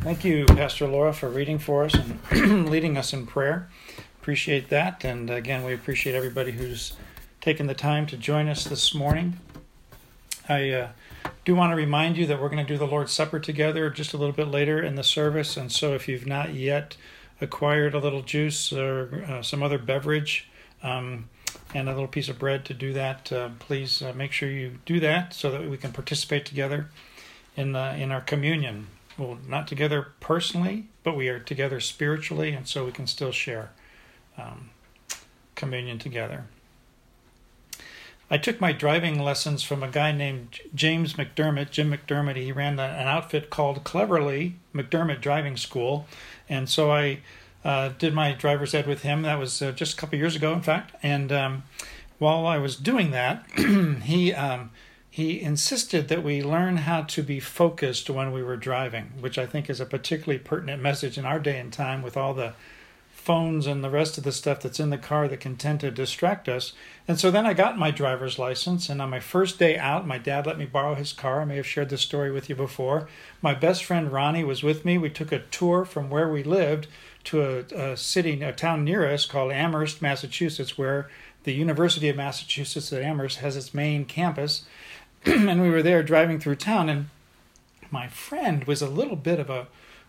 Thank you, Pastor Laura, for reading for us and leading us in prayer. Appreciate that. And again, we appreciate everybody who's taken the time to join us this morning. I uh, do want to remind you that we're going to do the Lord's Supper together just a little bit later in the service. And so if you've not yet acquired a little juice or uh, some other beverage, um, and a little piece of bread to do that, uh, please uh, make sure you do that so that we can participate together in the, in our communion. Well, not together personally, but we are together spiritually, and so we can still share um, communion together. I took my driving lessons from a guy named James McDermott, Jim McDermott. He ran an outfit called Cleverly McDermott Driving School, and so I uh, did my driver's ed with him. That was uh, just a couple years ago, in fact. And um, while I was doing that, he um, he insisted that we learn how to be focused when we were driving, which I think is a particularly pertinent message in our day and time with all the phones and the rest of the stuff that's in the car that can tend to distract us. And so then I got my driver's license, and on my first day out, my dad let me borrow his car. I may have shared this story with you before. My best friend Ronnie was with me. We took a tour from where we lived to a, a city, a town near us called Amherst, Massachusetts, where the University of Massachusetts at Amherst has its main campus. and we were there driving through town, and my friend was a little bit of a,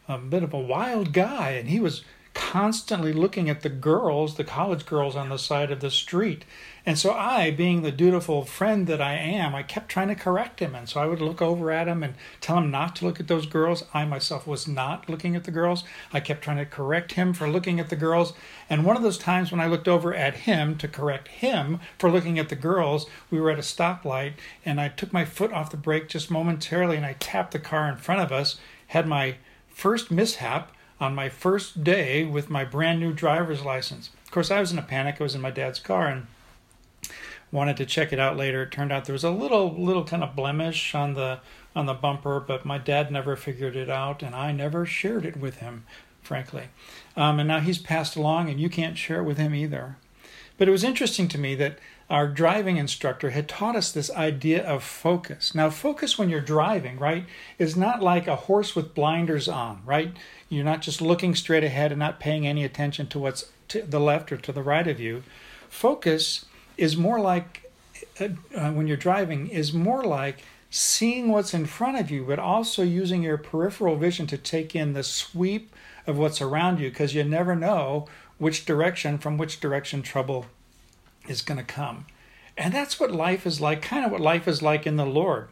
a bit of a wild guy, and he was constantly looking at the girls, the college girls on the side of the street. And so I, being the dutiful friend that I am, I kept trying to correct him. And so I would look over at him and tell him not to look at those girls. I myself was not looking at the girls. I kept trying to correct him for looking at the girls. And one of those times when I looked over at him to correct him for looking at the girls, we were at a stoplight and I took my foot off the brake just momentarily and I tapped the car in front of us, had my first mishap on my first day with my brand new driver's license. Of course, I was in a panic. I was in my dad's car and wanted to check it out later. It turned out there was a little little kind of blemish on the on the bumper, but my dad never figured it out, and I never shared it with him, frankly. Um, and now he's passed along, and you can't share it with him either. But it was interesting to me that our driving instructor had taught us this idea of focus. Now, focus when you're driving, right, is not like a horse with blinders on, right? You're not just looking straight ahead and not paying any attention to what's to the left or to the right of you. Focus is more like uh, uh, when you're driving is more like seeing what's in front of you but also using your peripheral vision to take in the sweep of what's around you because you never know which direction from which direction trouble is going to come and that's what life is like kind of what life is like in the lord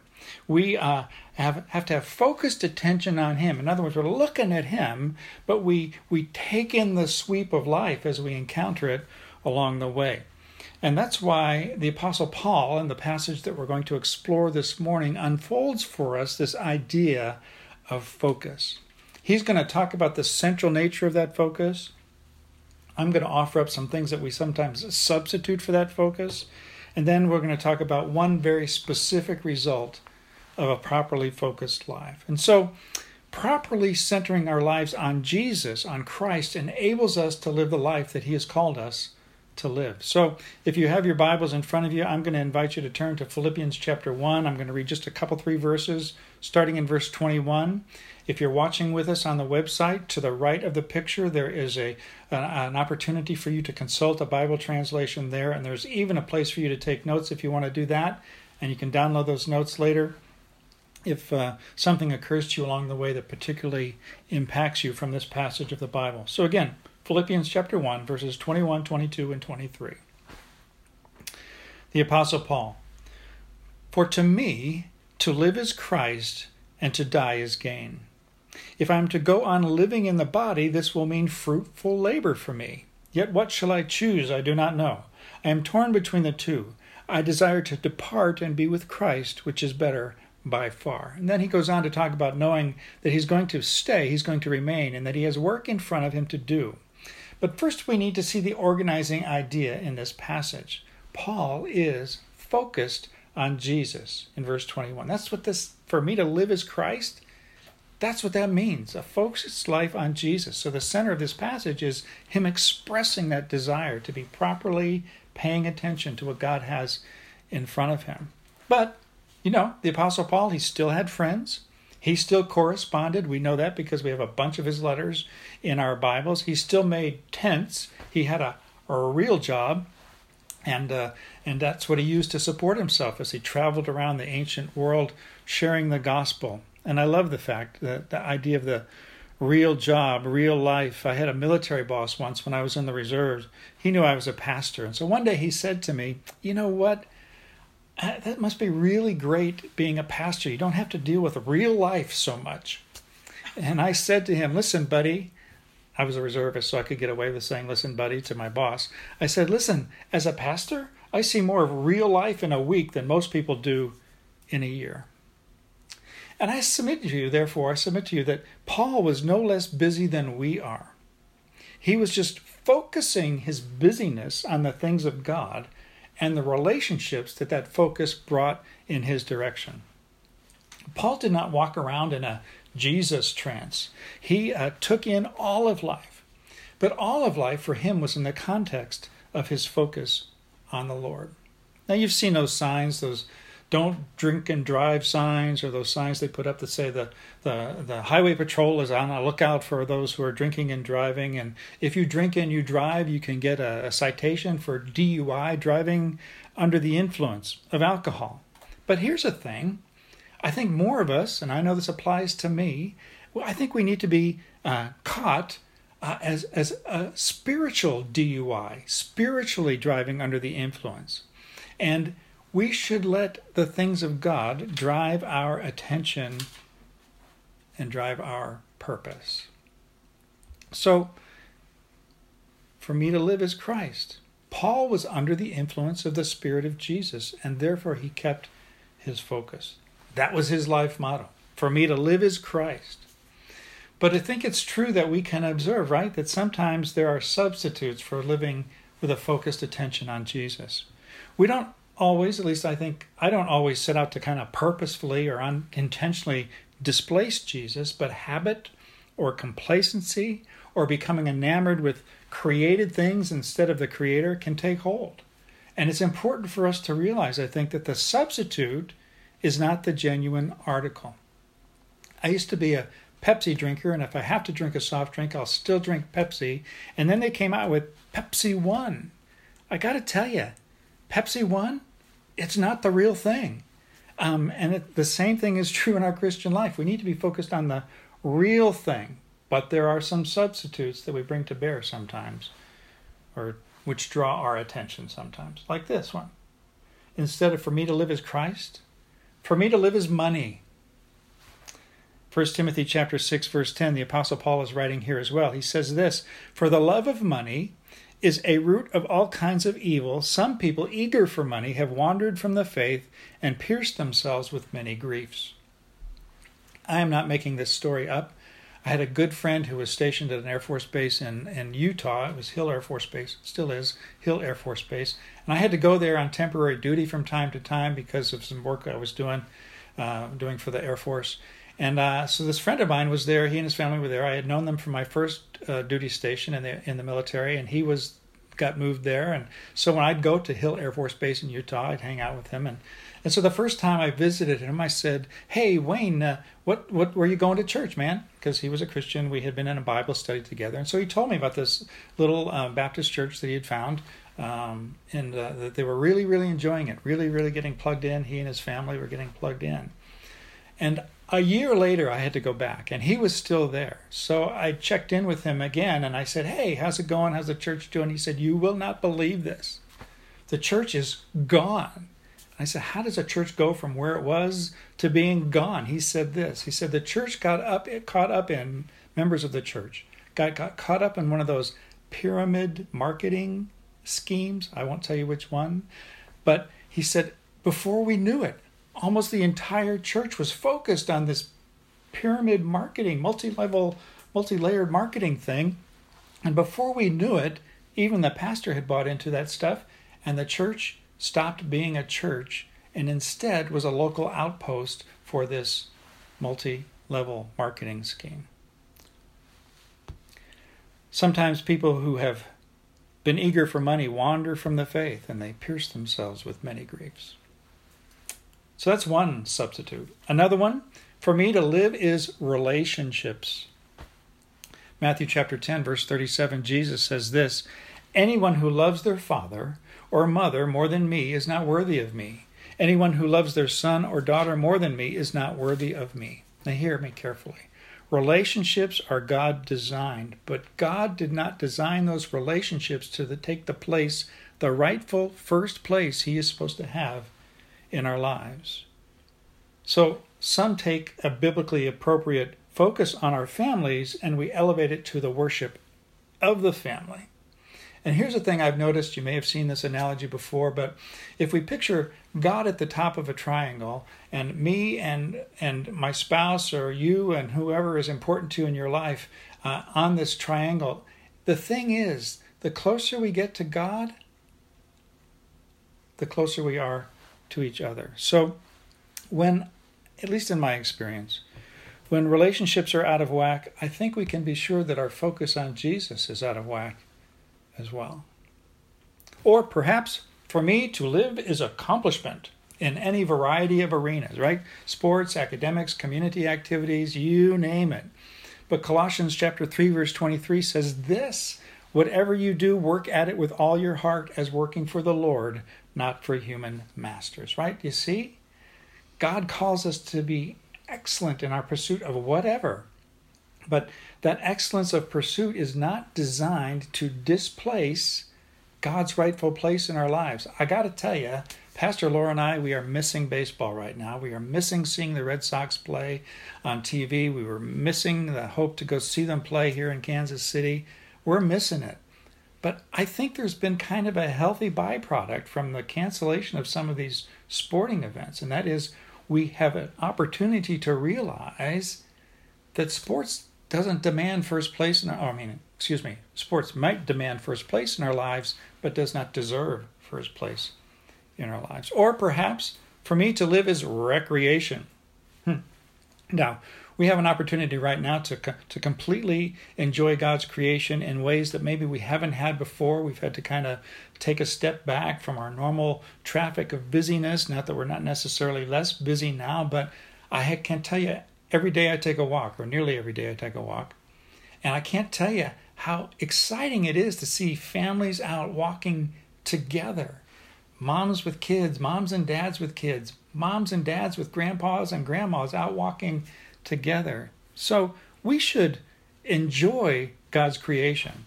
we uh, have, have to have focused attention on him in other words we're looking at him but we we take in the sweep of life as we encounter it along the way and that's why the Apostle Paul, in the passage that we're going to explore this morning, unfolds for us this idea of focus. He's going to talk about the central nature of that focus. I'm going to offer up some things that we sometimes substitute for that focus. And then we're going to talk about one very specific result of a properly focused life. And so, properly centering our lives on Jesus, on Christ, enables us to live the life that He has called us to live. So, if you have your Bibles in front of you, I'm going to invite you to turn to Philippians chapter 1. I'm going to read just a couple, three verses, starting in verse 21. If you're watching with us on the website, to the right of the picture, there is a an opportunity for you to consult a Bible translation there, and there's even a place for you to take notes if you want to do that, and you can download those notes later if uh, something occurs to you along the way that particularly impacts you from this passage of the Bible. So, again, Philippians chapter 1, verses 21, 22, and 23. The Apostle Paul For to me, to live is Christ, and to die is gain. If I am to go on living in the body, this will mean fruitful labor for me. Yet what shall I choose? I do not know. I am torn between the two. I desire to depart and be with Christ, which is better by far. And then he goes on to talk about knowing that he's going to stay, he's going to remain, and that he has work in front of him to do. But first, we need to see the organizing idea in this passage. Paul is focused on Jesus in verse 21. That's what this, for me to live as Christ, that's what that means a focused life on Jesus. So the center of this passage is him expressing that desire to be properly paying attention to what God has in front of him. But, you know, the Apostle Paul, he still had friends. He still corresponded. We know that because we have a bunch of his letters in our Bibles. He still made tents. He had a, a real job, and uh, and that's what he used to support himself as he traveled around the ancient world sharing the gospel. And I love the fact that the idea of the real job, real life. I had a military boss once when I was in the reserves. He knew I was a pastor. And so one day he said to me, You know what? Uh, that must be really great being a pastor. You don't have to deal with real life so much. And I said to him, Listen, buddy, I was a reservist, so I could get away with saying, Listen, buddy, to my boss. I said, Listen, as a pastor, I see more of real life in a week than most people do in a year. And I submit to you, therefore, I submit to you that Paul was no less busy than we are. He was just focusing his busyness on the things of God and the relationships that that focus brought in his direction. Paul did not walk around in a Jesus trance. He uh, took in all of life. But all of life for him was in the context of his focus on the Lord. Now, you've seen those signs, those don't drink and drive signs or those signs they put up that say the, the, the highway patrol is on a lookout for those who are drinking and driving. And if you drink and you drive, you can get a, a citation for DUI, driving under the influence of alcohol. But here's the thing I think more of us, and I know this applies to me, well, I think we need to be uh, caught uh, as, as a spiritual DUI, spiritually driving under the influence. And we should let the things of God drive our attention and drive our purpose. So, for me to live as Christ. Paul was under the influence of the Spirit of Jesus, and therefore he kept his focus. That was his life motto. For me to live as Christ. But I think it's true that we can observe, right, that sometimes there are substitutes for living with a focused attention on Jesus. We don't always, at least I think, I don't always set out to kind of purposefully or unintentionally displace Jesus, but habit or complacency or becoming enamored with created things instead of the Creator can take hold. And it's important for us to realize, I think, that the substitute is not the genuine article. I used to be a Pepsi drinker, and if I have to drink a soft drink, I'll still drink Pepsi. And then they came out with Pepsi One. I got to tell you, Pepsi One it's not the real thing. Um, and it, the same thing is true in our Christian life. We need to be focused on the real thing, but there are some substitutes that we bring to bear sometimes, or which draw our attention sometimes, like this one. Instead of for me to live as Christ, for me to live as money. 1 Timothy chapter 6 verse 10 the apostle Paul is writing here as well. He says this, "For the love of money is a root of all kinds of evil. Some people, eager for money, have wandered from the faith and pierced themselves with many griefs. I am not making this story up. I had a good friend who was stationed at an Air Force base in, in Utah. It was Hill Air Force Base, still is Hill Air Force Base. And I had to go there on temporary duty from time to time because of some work I was doing, uh, doing for the Air Force. And uh, so this friend of mine was there. He and his family were there. I had known them from my first uh, duty station in the in the military, and he was got moved there. And so when I'd go to Hill Air Force Base in Utah, I'd hang out with him. And and so the first time I visited him, I said, "Hey Wayne, uh, what what were you going to church, man?" Because he was a Christian. We had been in a Bible study together, and so he told me about this little uh, Baptist church that he had found. Um, and uh, that they were really, really enjoying it, really, really getting plugged in. He and his family were getting plugged in. And a year later, I had to go back, and he was still there. So I checked in with him again, and I said, Hey, how's it going? How's the church doing? He said, You will not believe this. The church is gone. I said, How does a church go from where it was to being gone? He said this. He said, The church got up, it caught up in members of the church, got, got caught up in one of those pyramid marketing schemes. I won't tell you which one. But he said, Before we knew it, almost the entire church was focused on this pyramid marketing, multi-level, multi-layered marketing thing. And before we knew it, even the pastor had bought into that stuff, and the church stopped being a church and instead was a local outpost for this multi-level marketing scheme. Sometimes people who have been eager for money wander from the faith and they pierce themselves with many griefs. So that's one substitute. Another one For me to live is relationships. Matthew chapter 10, verse 37, Jesus says this Anyone who loves their father or mother more than me is not worthy of me. Anyone who loves their son or daughter more than me is not worthy of me. Now, hear me carefully. Relationships are God designed, but God did not design those relationships to take the place, the rightful first place He is supposed to have in our lives. So, some take a biblically appropriate focus on our families and we elevate it to the worship of the family. And here's the thing I've noticed, you may have seen this analogy before, but if we picture God at the top of a triangle and me and and my spouse or you and whoever is important to you in your life uh, on this triangle, the thing is, the closer we get to God, the closer we are to each other. So when at least in my experience, when relationships are out of whack, I think we can be sure that our focus on Jesus is out of whack as well. Or perhaps for me, to live is accomplishment in any variety of arenas, right? Sports, academics, community activities, you name it. But Colossians chapter 3 verse 23 says this, whatever you do, work at it with all your heart as working for the Lord, not for human masters, right? You see? God calls us to be excellent in our pursuit of whatever. But that excellence of pursuit is not designed to displace God's rightful place in our lives. I got to tell you, Pastor Laura and I, we are missing baseball right now. We are missing seeing the Red Sox play on TV. We were missing the hope to go see them play here in Kansas City. We're missing it. But I think there's been kind of a healthy byproduct from the cancellation of some of these sporting events, and that is we have an opportunity to realize that sports doesn't demand first place in our, I mean, excuse me, sports might demand first place in our lives, but does not deserve first place in our lives. Or perhaps for me to live is recreation. Now, we have an opportunity right now to, to completely enjoy God's creation in ways that maybe we haven't had before. We've had to kind of take a step back from our normal traffic of busyness. Not that we're not necessarily less busy now, but I can't tell you every day I take a walk, or nearly every day I take a walk. And I can't tell you how exciting it is to see families out walking together. Moms with kids, moms and dads with kids, moms and dads with grandpas and grandmas out walking together. So we should enjoy God's creation,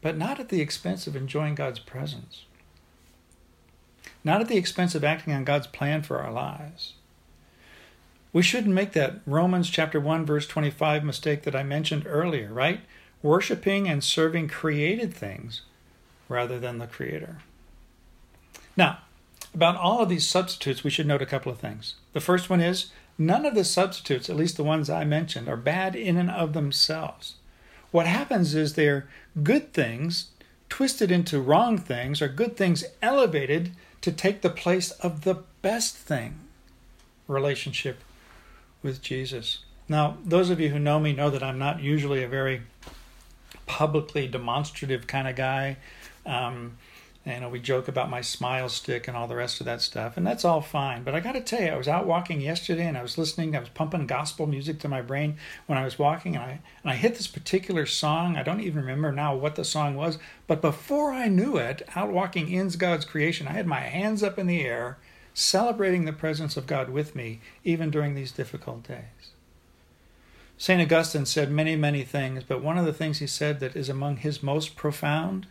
but not at the expense of enjoying God's presence, not at the expense of acting on God's plan for our lives. We shouldn't make that Romans chapter 1 verse 25 mistake that I mentioned earlier, right? Worshipping and serving created things rather than the creator. Now, about all of these substitutes, we should note a couple of things. The first one is none of the substitutes, at least the ones I mentioned, are bad in and of themselves. What happens is they're good things twisted into wrong things, or good things elevated to take the place of the best thing relationship with Jesus. Now, those of you who know me know that I'm not usually a very publicly demonstrative kind of guy. Um, you know, we joke about my smile stick and all the rest of that stuff, and that's all fine. But I got to tell you, I was out walking yesterday, and I was listening. I was pumping gospel music to my brain when I was walking, and I and I hit this particular song. I don't even remember now what the song was, but before I knew it, out walking in God's creation, I had my hands up in the air, celebrating the presence of God with me, even during these difficult days. St. Augustine said many, many things, but one of the things he said that is among his most profound,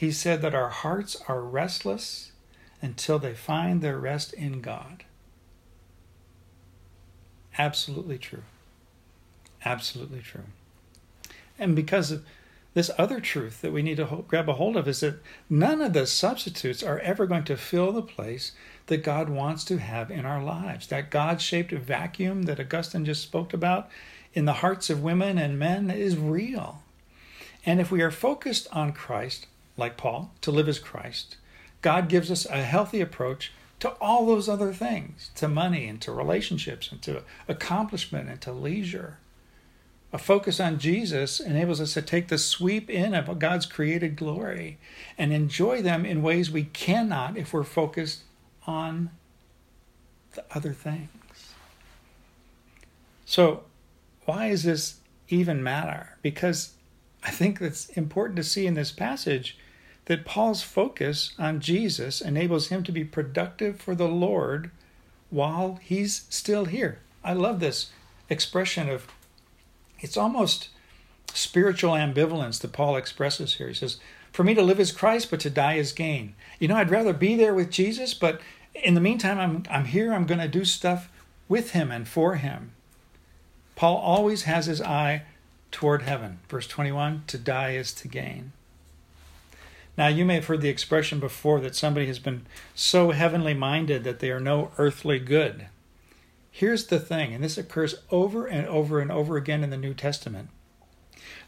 he said that our hearts are restless until they find their rest in God. Absolutely true. Absolutely true. And because of this other truth that we need to grab a hold of is that none of the substitutes are ever going to fill the place that God wants to have in our lives. That God shaped vacuum that Augustine just spoke about in the hearts of women and men is real. And if we are focused on Christ, like Paul, to live as Christ, God gives us a healthy approach to all those other things to money and to relationships and to accomplishment and to leisure. A focus on Jesus enables us to take the sweep in of God's created glory and enjoy them in ways we cannot if we're focused on the other things. So, why does this even matter? Because I think it's important to see in this passage that Paul's focus on Jesus enables him to be productive for the Lord while he's still here. I love this expression of it's almost spiritual ambivalence that Paul expresses here. He says, For me to live is Christ, but to die is gain. You know, I'd rather be there with Jesus, but in the meantime, I'm, I'm here, I'm going to do stuff with him and for him. Paul always has his eye toward heaven. Verse 21 To die is to gain. Now, you may have heard the expression before that somebody has been so heavenly minded that they are no earthly good. Here's the thing, and this occurs over and over and over again in the New Testament.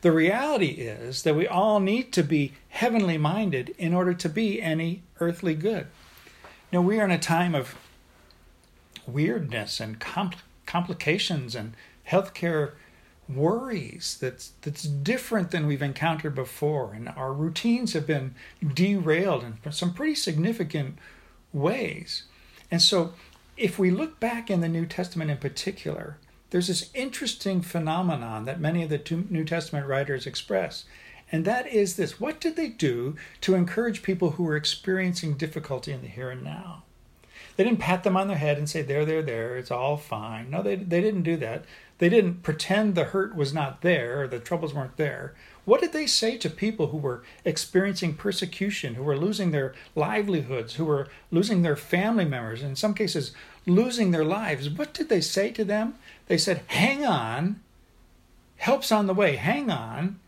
The reality is that we all need to be heavenly minded in order to be any earthly good. Now, we are in a time of weirdness and compl- complications and healthcare worries that's that's different than we've encountered before. And our routines have been derailed in some pretty significant ways. And so if we look back in the new testament in particular there's this interesting phenomenon that many of the new testament writers express. And that is this what did they do to encourage people who were experiencing difficulty in the here and now? They didn't pat them on their head and say there there there it's all fine. No they, they didn't do that they didn't pretend the hurt was not there or the troubles weren't there. What did they say to people who were experiencing persecution, who were losing their livelihoods, who were losing their family members, and in some cases, losing their lives? What did they say to them? They said, Hang on, help's on the way, hang on.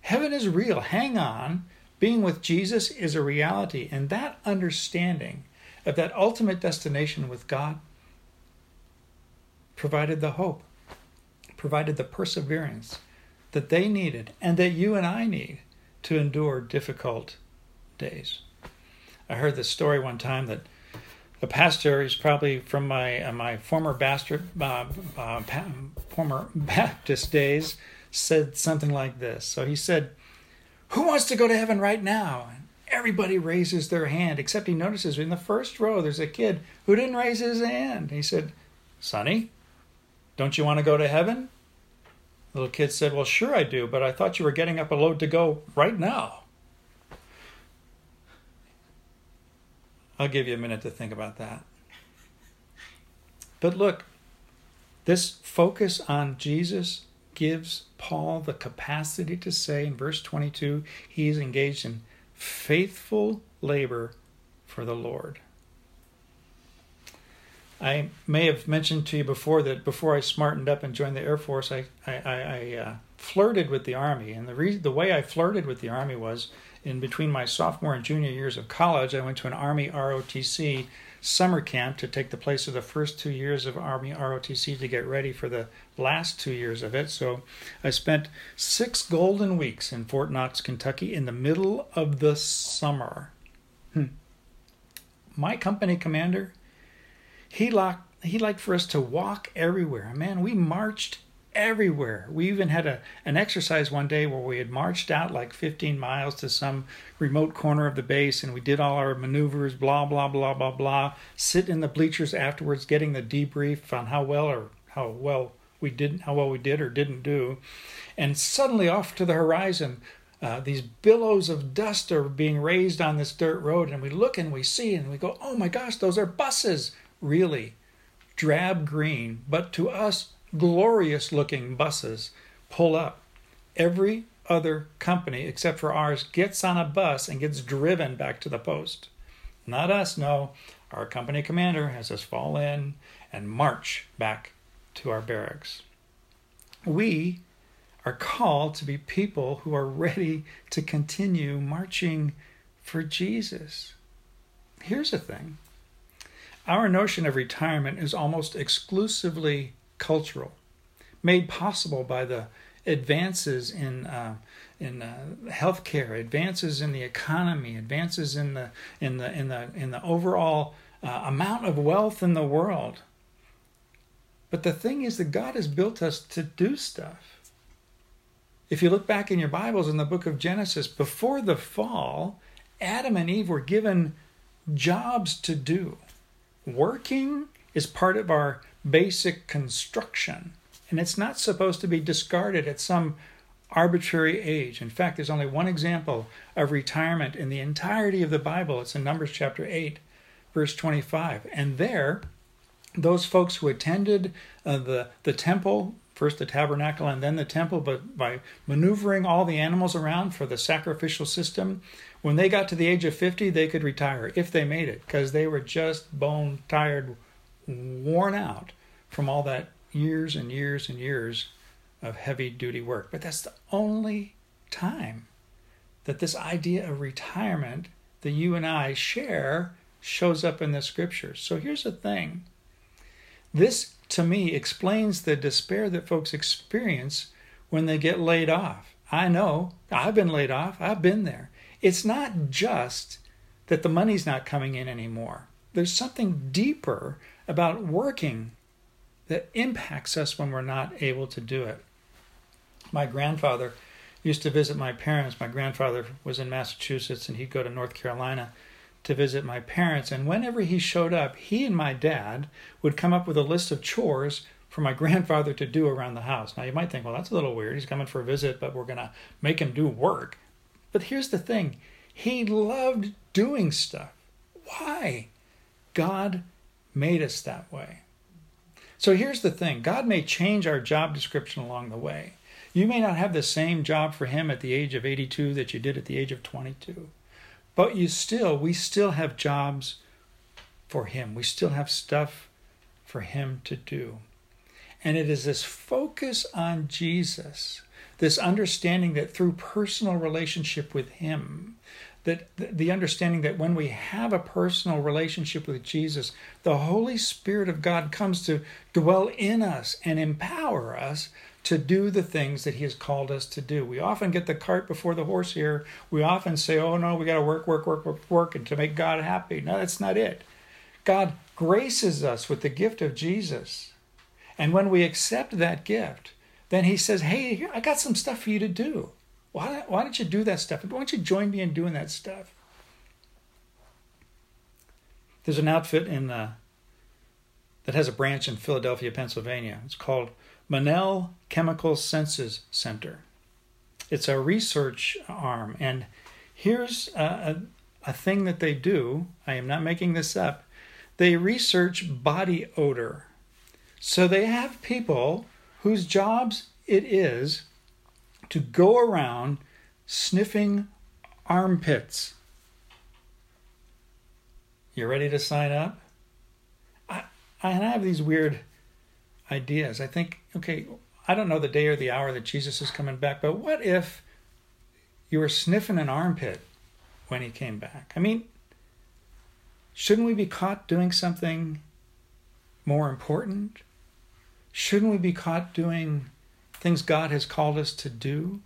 Heaven is real, hang on. Being with Jesus is a reality, and that understanding of that ultimate destination with God provided the hope provided the perseverance that they needed and that you and I need to endure difficult days. I heard this story one time that a pastor is probably from my uh, my former bastard, uh, uh, former Baptist days said something like this. So he said, "Who wants to go to heaven right now?" And everybody raises their hand, except he notices in the first row there's a kid who didn't raise his hand. He said, "Sonny, don't you want to go to heaven?" The little kid said, Well, sure I do, but I thought you were getting up a load to go right now. I'll give you a minute to think about that. But look, this focus on Jesus gives Paul the capacity to say in verse 22 he is engaged in faithful labor for the Lord. I may have mentioned to you before that before I smartened up and joined the Air Force, I I, I uh, flirted with the Army, and the reason the way I flirted with the Army was in between my sophomore and junior years of college, I went to an Army ROTC summer camp to take the place of the first two years of Army ROTC to get ready for the last two years of it. So I spent six golden weeks in Fort Knox, Kentucky, in the middle of the summer. Hmm. My company commander he liked he liked for us to walk everywhere. Man, we marched everywhere. We even had a an exercise one day where we had marched out like 15 miles to some remote corner of the base and we did all our maneuvers, blah blah blah blah blah. Sit in the bleachers afterwards, getting the debrief on how well or how well we did, how well we did or didn't do, and suddenly off to the horizon. Uh, these billows of dust are being raised on this dirt road, and we look and we see and we go, "Oh my gosh, those are buses!" Really drab green, but to us, glorious looking buses pull up. Every other company except for ours gets on a bus and gets driven back to the post. Not us, no. Our company commander has us fall in and march back to our barracks. We are called to be people who are ready to continue marching for Jesus. Here's the thing our notion of retirement is almost exclusively cultural, made possible by the advances in uh, in uh, healthcare, advances in the economy, advances in the in the in the in the overall uh, amount of wealth in the world. But the thing is that God has built us to do stuff. If you look back in your Bibles in the book of Genesis, before the fall, Adam and Eve were given jobs to do. Working is part of our basic construction. And it's not supposed to be discarded at some arbitrary age. In fact, there's only one example of retirement in the entirety of the Bible. It's in Numbers chapter 8, verse 25. And there, those folks who attended uh, the, the temple, first the tabernacle and then the temple, but by maneuvering all the animals around for the sacrificial system, when they got to the age of 50, they could retire if they made it because they were just bone tired, worn out from all that years and years and years of heavy duty work. But that's the only time that this idea of retirement that you and I share shows up in the scriptures. So here's the thing this, to me, explains the despair that folks experience when they get laid off. I know, I've been laid off, I've been there. It's not just that the money's not coming in anymore, there's something deeper about working that impacts us when we're not able to do it. My grandfather used to visit my parents. My grandfather was in Massachusetts and he'd go to North Carolina to visit my parents. And whenever he showed up, he and my dad would come up with a list of chores for my grandfather to do around the house. Now, you might think, well, that's a little weird. He's coming for a visit, but we're going to make him do work. But here's the thing he loved doing stuff. Why? God made us that way. So here's the thing God may change our job description along the way. You may not have the same job for him at the age of 82 that you did at the age of 22. But you still, we still have jobs for him. We still have stuff for him to do. And it is this focus on Jesus, this understanding that through personal relationship with him, that the understanding that when we have a personal relationship with Jesus, the Holy Spirit of God comes to dwell in us and empower us to do the things that He has called us to do. We often get the cart before the horse here. We often say, oh no, we got to work, work, work, work, work, and to make God happy. No, that's not it. God graces us with the gift of Jesus. And when we accept that gift, then He says, hey, I got some stuff for you to do. Why, why don't you do that stuff? Why don't you join me in doing that stuff? There's an outfit in uh, that has a branch in Philadelphia, Pennsylvania. It's called Monell Chemical Senses Center. It's a research arm, and here's a, a, a thing that they do. I am not making this up. They research body odor. So they have people whose jobs it is to go around sniffing armpits. You ready to sign up? I, I have these weird ideas. I think, okay, I don't know the day or the hour that Jesus is coming back, but what if you were sniffing an armpit when he came back? I mean, shouldn't we be caught doing something more important? Shouldn't we be caught doing things God has called us to do,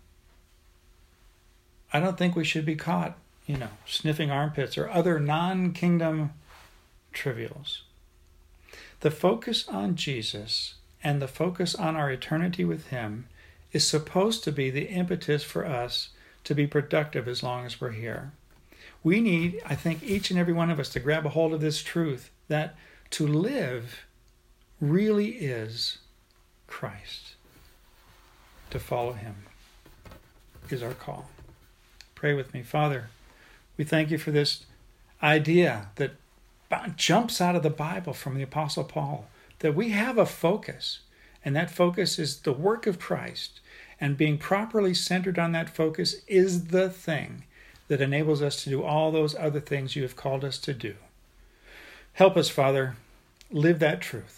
I don't think we should be caught, you know, sniffing armpits or other non kingdom trivials. The focus on Jesus and the focus on our eternity with Him is supposed to be the impetus for us to be productive as long as we're here. We need, I think, each and every one of us to grab a hold of this truth that to live really is Christ to follow him is our call. Pray with me. Father, we thank you for this idea that jumps out of the Bible from the Apostle Paul that we have a focus, and that focus is the work of Christ. And being properly centered on that focus is the thing that enables us to do all those other things you have called us to do. Help us, Father, live that truth.